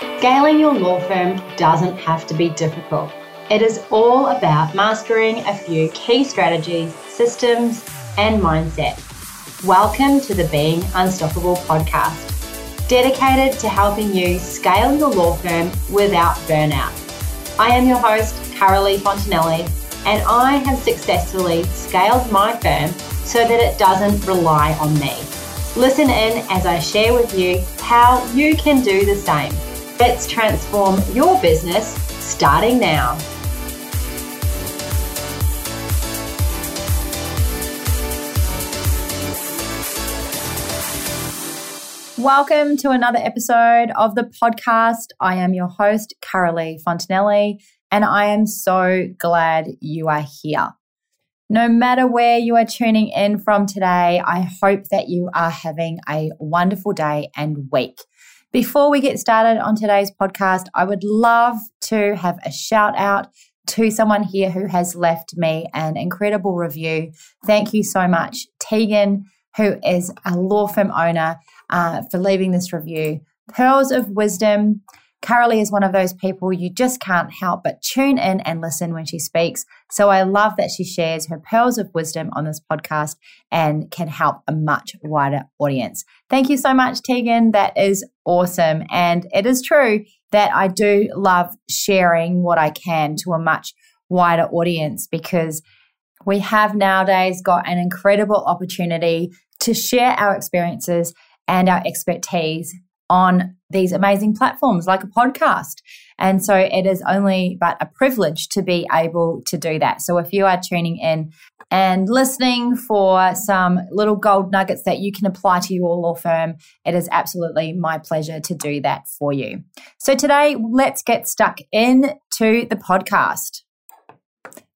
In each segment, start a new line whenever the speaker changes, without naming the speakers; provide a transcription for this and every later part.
Scaling your law firm doesn't have to be difficult. It is all about mastering a few key strategies, systems, and mindset. Welcome to the Being Unstoppable podcast, dedicated to helping you scale your law firm without burnout. I am your host, Carolee Fontanelli, and I have successfully scaled my firm so that it doesn't rely on me. Listen in as I share with you how you can do the same. Let's transform your business starting now. Welcome to another episode of the podcast. I am your host, Carolee Fontanelli, and I am so glad you are here. No matter where you are tuning in from today, I hope that you are having a wonderful day and week. Before we get started on today's podcast, I would love to have a shout out to someone here who has left me an incredible review. Thank you so much, Tegan, who is a law firm owner, uh, for leaving this review. Pearls of Wisdom Carolee is one of those people you just can't help but tune in and listen when she speaks. So I love that she shares her pearls of wisdom on this podcast and can help a much wider audience. Thank you so much, Tegan. That is awesome. And it is true that I do love sharing what I can to a much wider audience because we have nowadays got an incredible opportunity to share our experiences and our expertise on these amazing platforms like a podcast. And so it is only but a privilege to be able to do that. So if you are tuning in and listening for some little gold nuggets that you can apply to your law firm, it is absolutely my pleasure to do that for you. So today, let's get stuck into the podcast.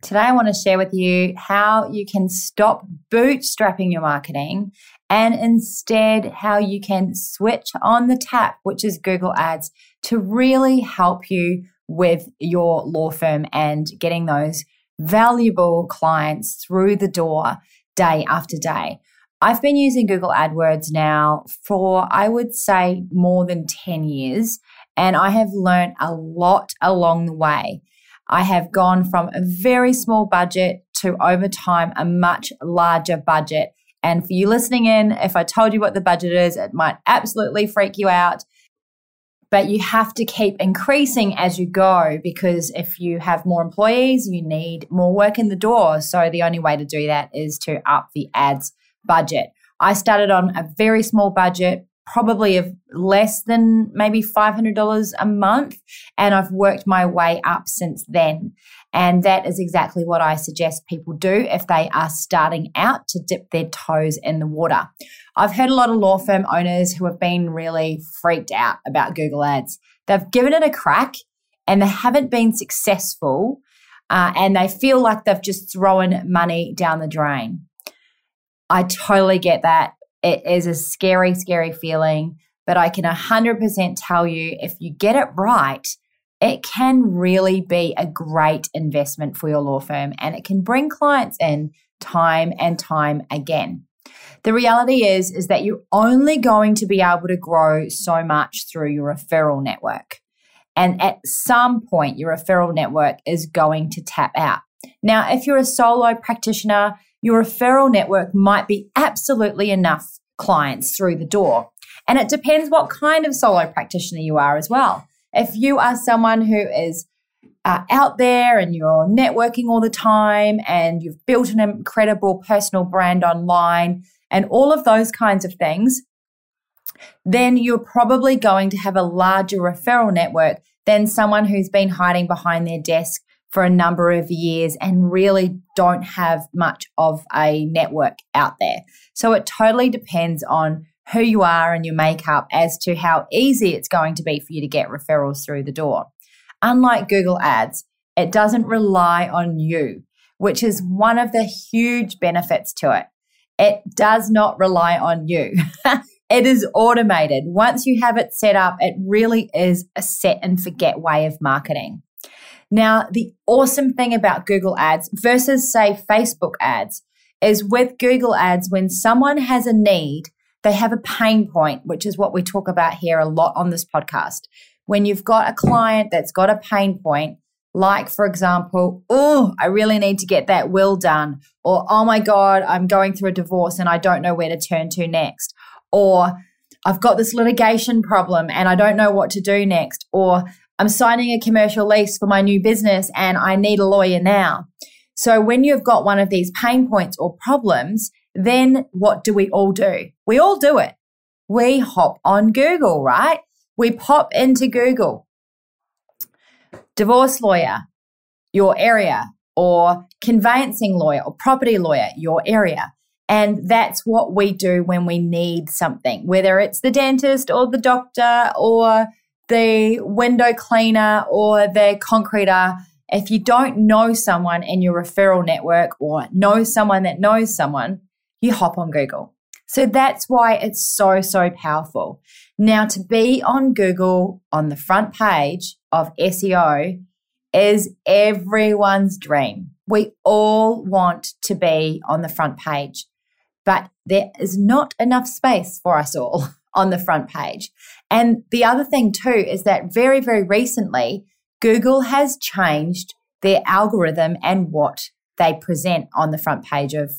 Today, I want to share with you how you can stop bootstrapping your marketing and instead how you can switch on the tap, which is Google Ads, to really help you with your law firm and getting those valuable clients through the door day after day. I've been using Google AdWords now for, I would say, more than 10 years, and I have learned a lot along the way. I have gone from a very small budget to over time a much larger budget and for you listening in, if I told you what the budget is, it might absolutely freak you out. But you have to keep increasing as you go because if you have more employees, you need more work in the door. So the only way to do that is to up the ads budget. I started on a very small budget, probably of less than maybe $500 a month. And I've worked my way up since then. And that is exactly what I suggest people do if they are starting out to dip their toes in the water. I've heard a lot of law firm owners who have been really freaked out about Google Ads. They've given it a crack and they haven't been successful, uh, and they feel like they've just thrown money down the drain. I totally get that. It is a scary, scary feeling, but I can 100% tell you if you get it right, it can really be a great investment for your law firm and it can bring clients in time and time again. The reality is is that you're only going to be able to grow so much through your referral network. And at some point your referral network is going to tap out. Now, if you're a solo practitioner, your referral network might be absolutely enough clients through the door. And it depends what kind of solo practitioner you are as well. If you are someone who is uh, out there and you're networking all the time and you've built an incredible personal brand online and all of those kinds of things, then you're probably going to have a larger referral network than someone who's been hiding behind their desk for a number of years and really don't have much of a network out there. So it totally depends on who you are and your makeup as to how easy it's going to be for you to get referrals through the door. Unlike Google Ads, it doesn't rely on you, which is one of the huge benefits to it. It does not rely on you. it is automated. Once you have it set up, it really is a set and forget way of marketing. Now, the awesome thing about Google Ads versus, say, Facebook ads is with Google Ads, when someone has a need, they have a pain point, which is what we talk about here a lot on this podcast. when you've got a client that's got a pain point, like, for example, oh, I really need to get that will done, or oh my God, I'm going through a divorce and I don't know where to turn to next, or I've got this litigation problem and I don't know what to do next, or I'm signing a commercial lease for my new business and I need a lawyer now. So, when you've got one of these pain points or problems, then what do we all do? We all do it. We hop on Google, right? We pop into Google divorce lawyer, your area, or conveyancing lawyer or property lawyer, your area. And that's what we do when we need something, whether it's the dentist or the doctor or the window cleaner or the concreter. If you don't know someone in your referral network or know someone that knows someone, you hop on Google. So that's why it's so, so powerful. Now, to be on Google on the front page of SEO is everyone's dream. We all want to be on the front page, but there is not enough space for us all on the front page. And the other thing, too, is that very, very recently, Google has changed their algorithm and what they present on the front page of,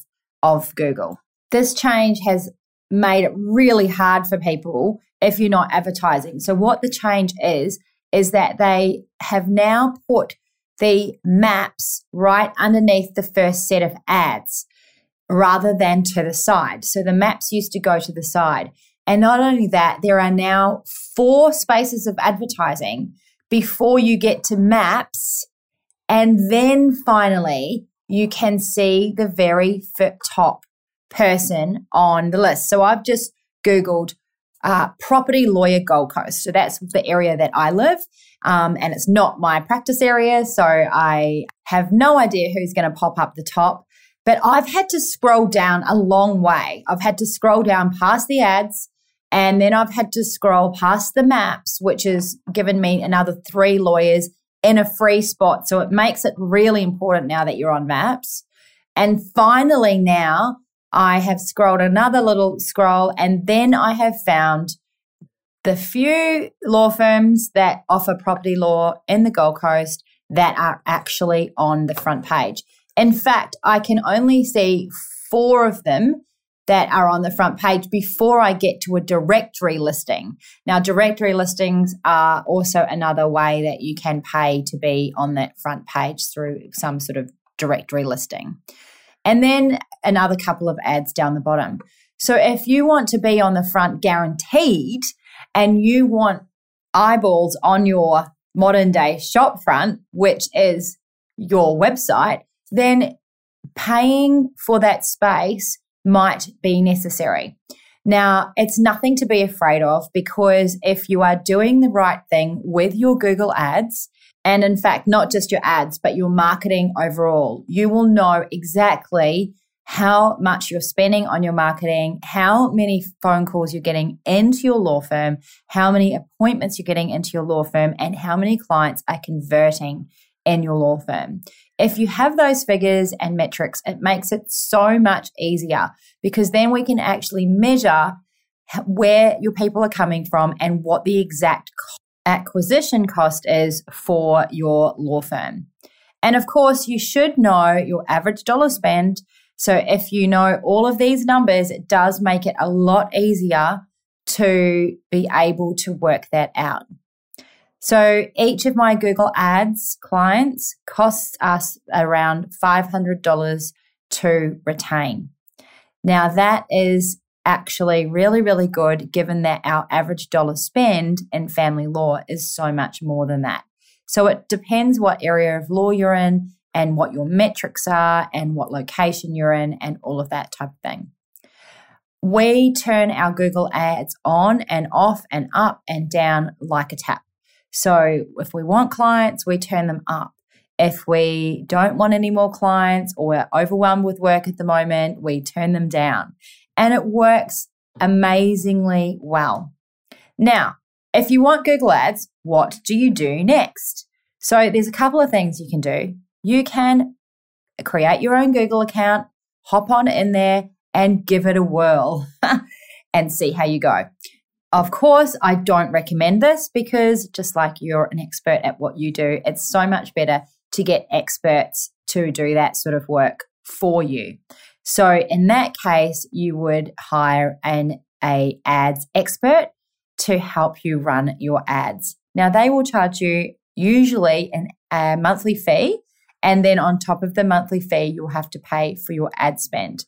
of Google. This change has made it really hard for people if you're not advertising. So, what the change is, is that they have now put the maps right underneath the first set of ads rather than to the side. So, the maps used to go to the side. And not only that, there are now four spaces of advertising before you get to maps. And then finally, you can see the very top person on the list. So I've just Googled uh, property lawyer Gold Coast. So that's the area that I live. Um, and it's not my practice area. So I have no idea who's going to pop up the top. But I've had to scroll down a long way. I've had to scroll down past the ads. And then I've had to scroll past the maps, which has given me another three lawyers in a free spot. So it makes it really important now that you're on maps. And finally, now I have scrolled another little scroll and then I have found the few law firms that offer property law in the Gold Coast that are actually on the front page. In fact, I can only see four of them that are on the front page before I get to a directory listing. Now, directory listings are also another way that you can pay to be on that front page through some sort of directory listing and then another couple of ads down the bottom. So if you want to be on the front guaranteed and you want eyeballs on your modern day shop front, which is your website, then paying for that space might be necessary. Now, it's nothing to be afraid of because if you are doing the right thing with your Google ads, and in fact, not just your ads, but your marketing overall. You will know exactly how much you're spending on your marketing, how many phone calls you're getting into your law firm, how many appointments you're getting into your law firm, and how many clients are converting in your law firm. If you have those figures and metrics, it makes it so much easier because then we can actually measure where your people are coming from and what the exact acquisition cost is for your law firm. And of course, you should know your average dollar spend. So if you know all of these numbers, it does make it a lot easier to be able to work that out. So each of my Google Ads clients costs us around $500 to retain. Now that is actually really, really good given that our average dollar spend in family law is so much more than that. So it depends what area of law you're in and what your metrics are and what location you're in and all of that type of thing. We turn our Google ads on and off and up and down like a tap. So if we want clients, we turn them up. If we don't want any more clients or we're overwhelmed with work at the moment, we turn them down and it works amazingly well. Now, if you want Google Ads, what do you do next? So, there's a couple of things you can do. You can create your own Google account, hop on in there, and give it a whirl and see how you go. Of course, I don't recommend this because just like you're an expert at what you do, it's so much better to get experts to do that sort of work for you. So in that case, you would hire an a ads expert to help you run your ads. Now they will charge you usually an, a monthly fee and then on top of the monthly fee you'll have to pay for your ad spend.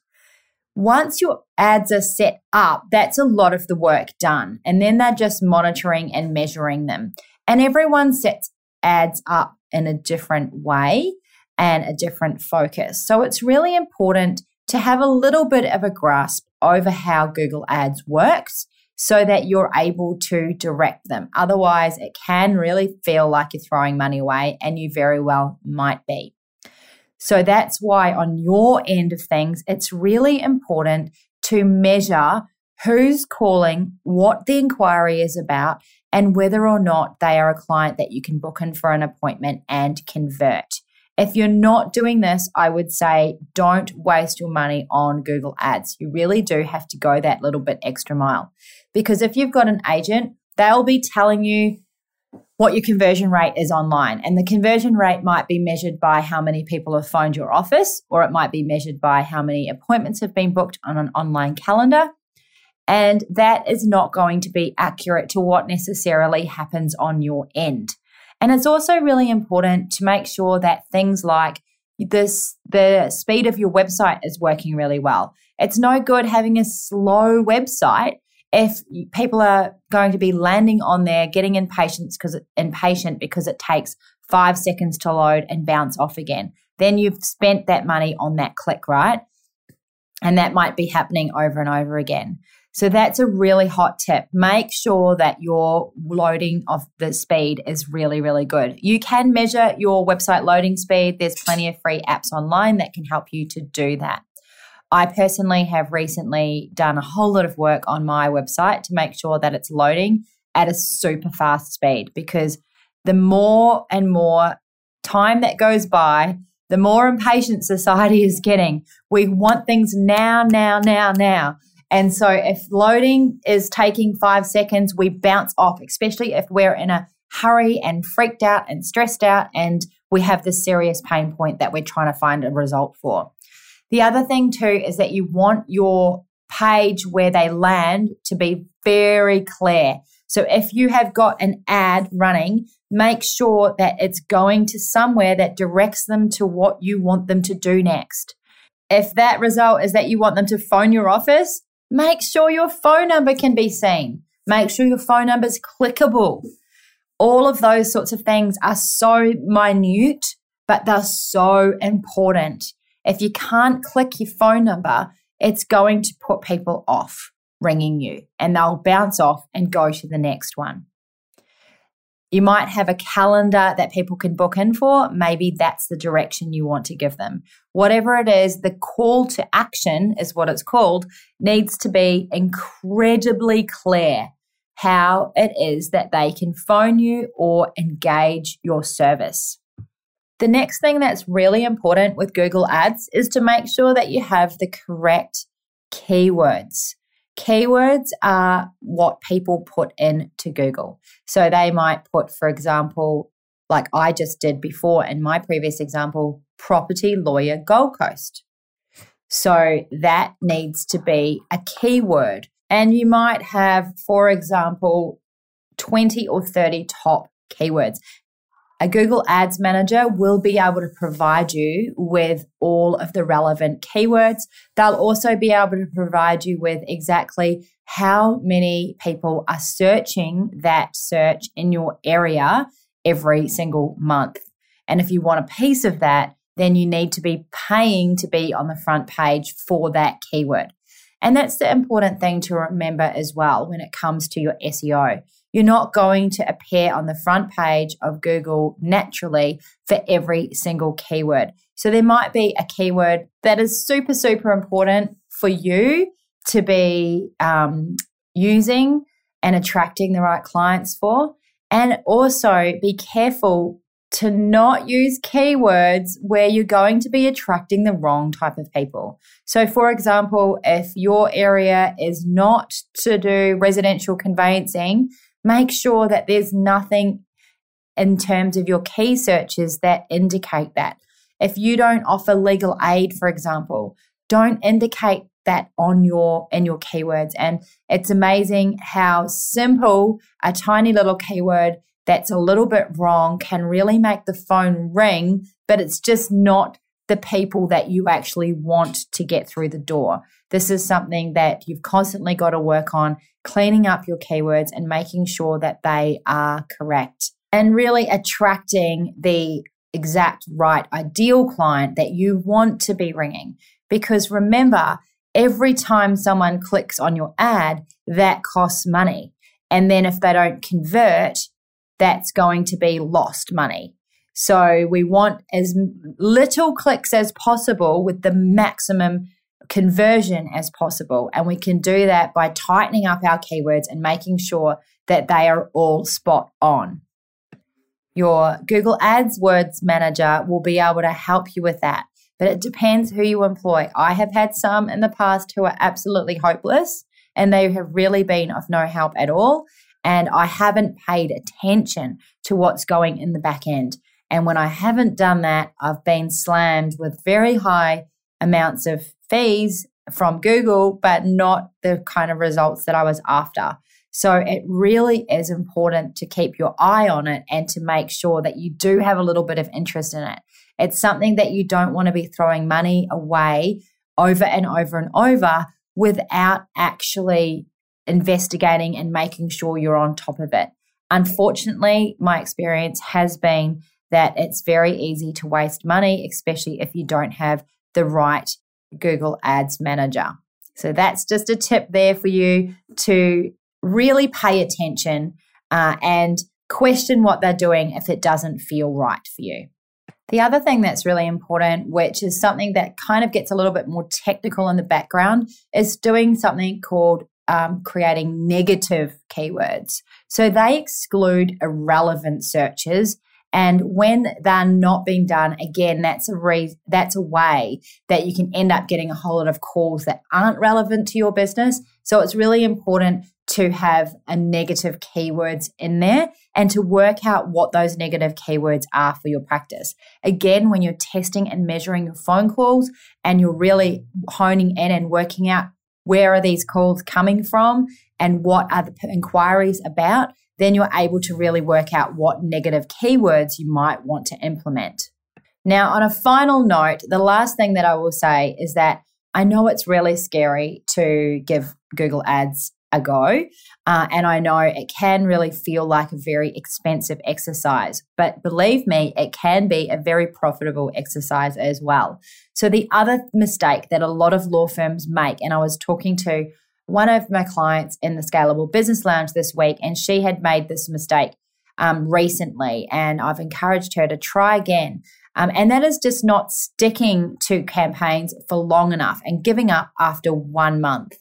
Once your ads are set up, that's a lot of the work done. And then they're just monitoring and measuring them. And everyone sets ads up in a different way and a different focus. So it's really important to have a little bit of a grasp over how Google Ads works so that you're able to direct them. Otherwise, it can really feel like you're throwing money away, and you very well might be. So that's why, on your end of things, it's really important to measure who's calling, what the inquiry is about, and whether or not they are a client that you can book in for an appointment and convert. If you're not doing this, I would say don't waste your money on Google Ads. You really do have to go that little bit extra mile. Because if you've got an agent, they'll be telling you what your conversion rate is online. And the conversion rate might be measured by how many people have phoned your office, or it might be measured by how many appointments have been booked on an online calendar. And that is not going to be accurate to what necessarily happens on your end. And it's also really important to make sure that things like this, the speed of your website is working really well. It's no good having a slow website if people are going to be landing on there, getting impatient because impatient because it takes five seconds to load and bounce off again, then you've spent that money on that click, right? And that might be happening over and over again. So that's a really hot tip. Make sure that your loading of the speed is really, really good. You can measure your website loading speed. There's plenty of free apps online that can help you to do that. I personally have recently done a whole lot of work on my website to make sure that it's loading at a super fast speed because the more and more time that goes by, the more impatient society is getting. We want things now, now, now, now. And so if loading is taking five seconds, we bounce off, especially if we're in a hurry and freaked out and stressed out and we have this serious pain point that we're trying to find a result for. The other thing too is that you want your page where they land to be very clear. So if you have got an ad running, make sure that it's going to somewhere that directs them to what you want them to do next. If that result is that you want them to phone your office, make sure your phone number can be seen. Make sure your phone number is clickable. All of those sorts of things are so minute, but they're so important. If you can't click your phone number, it's going to put people off ringing you and they'll bounce off and go to the next one. You might have a calendar that people can book in for. Maybe that's the direction you want to give them. Whatever it is, the call to action is what it's called, needs to be incredibly clear how it is that they can phone you or engage your service. The next thing that's really important with Google Ads is to make sure that you have the correct keywords. Keywords are what people put into Google. So they might put, for example, like I just did before in my previous example, property lawyer Gold Coast. So that needs to be a keyword. And you might have, for example, 20 or 30 top keywords. A Google Ads Manager will be able to provide you with all of the relevant keywords. They'll also be able to provide you with exactly how many people are searching that search in your area every single month. And if you want a piece of that, then you need to be paying to be on the front page for that keyword. And that's the important thing to remember as well when it comes to your SEO. You're not going to appear on the front page of Google naturally for every single keyword. So there might be a keyword that is super, super important for you to be um, using and attracting the right clients for. And also be careful to not use keywords where you're going to be attracting the wrong type of people. So, for example, if your area is not to do residential conveyancing, make sure that there's nothing in terms of your key searches that indicate that. If you don't offer legal aid, for example, don't indicate that on your in your keywords and it's amazing how simple a tiny little keyword that's a little bit wrong can really make the phone ring, but it's just not the people that you actually want to get through the door. This is something that you've constantly got to work on, cleaning up your keywords and making sure that they are correct and really attracting the exact right ideal client that you want to be ringing. Because remember, every time someone clicks on your ad, that costs money. And then if they don't convert, that's going to be lost money. So we want as little clicks as possible with the maximum conversion as possible. And we can do that by tightening up our keywords and making sure that they are all spot on. Your Google Ads Words Manager will be able to help you with that, but it depends who you employ. I have had some in the past who are absolutely hopeless and they have really been of no help at all and I haven't paid attention to what's going in the back end. And when I haven't done that, I've been slammed with very high amounts of fees from Google, but not the kind of results that I was after. So it really is important to keep your eye on it and to make sure that you do have a little bit of interest in it. It's something that you don't want to be throwing money away over and over and over without actually investigating and making sure you're on top of it. Unfortunately, my experience has been that it's very easy to waste money, especially if you don't have the right Google Ads manager. So that's just a tip there for you to really pay attention uh, and question what they're doing if it doesn't feel right for you. The other thing that's really important, which is something that kind of gets a little bit more technical in the background, is doing something called um, creating negative keywords. So they exclude irrelevant searches. And when they're not being done, again, that's a re- that's a way that you can end up getting a whole lot of calls that aren't relevant to your business. So it's really important to have a negative keywords in there and to work out what those negative keywords are for your practice. Again, when you're testing and measuring your phone calls and you're really honing in and working out where are these calls coming from and what are the inquiries about, then you're able to really work out what negative keywords you might want to implement. Now, on a final note, the last thing that I will say is that I know it's really scary to give Google Ads a go. Uh, and I know it can really feel like a very expensive exercise, but believe me, it can be a very profitable exercise as well. So, the other mistake that a lot of law firms make, and I was talking to one of my clients in the Scalable Business Lounge this week, and she had made this mistake um, recently, and I've encouraged her to try again. Um, and that is just not sticking to campaigns for long enough and giving up after one month.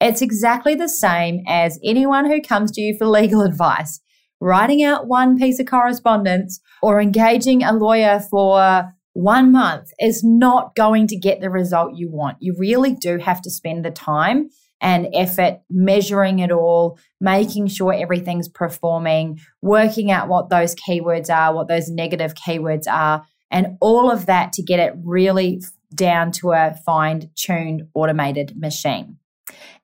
It's exactly the same as anyone who comes to you for legal advice. Writing out one piece of correspondence or engaging a lawyer for one month is not going to get the result you want. You really do have to spend the time and effort measuring it all, making sure everything's performing, working out what those keywords are, what those negative keywords are, and all of that to get it really down to a fine tuned automated machine.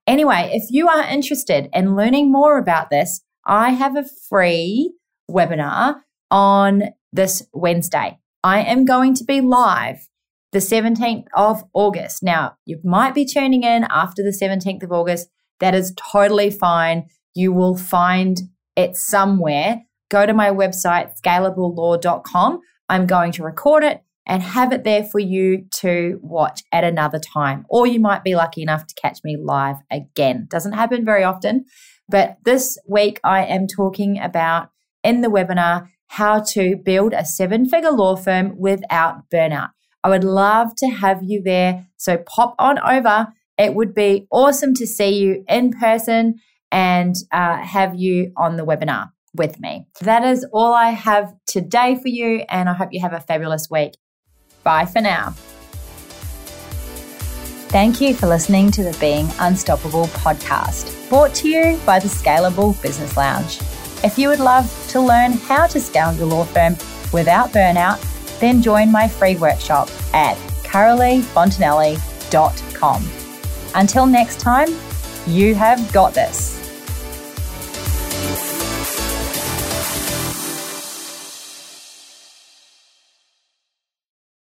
Anyway, if you are interested in learning more about this, I have a free webinar on this Wednesday. I am going to be live the 17th of August. Now, you might be tuning in after the 17th of August. That is totally fine. You will find it somewhere. Go to my website, scalablelaw.com. I'm going to record it and have it there for you to watch at another time. Or you might be lucky enough to catch me live again. Doesn't happen very often, but this week I am talking about in the webinar how to build a seven figure law firm without burnout. I would love to have you there. So pop on over. It would be awesome to see you in person and uh, have you on the webinar. with me. That is all I have today for you, and I hope you have a fabulous week. Bye for now. Thank you for listening to the Being Unstoppable podcast, brought to you by the Scalable Business Lounge. If you would love to learn how to scale your law firm without burnout, then join my free workshop at caroleefontanelli.com. Until next time, you have got this.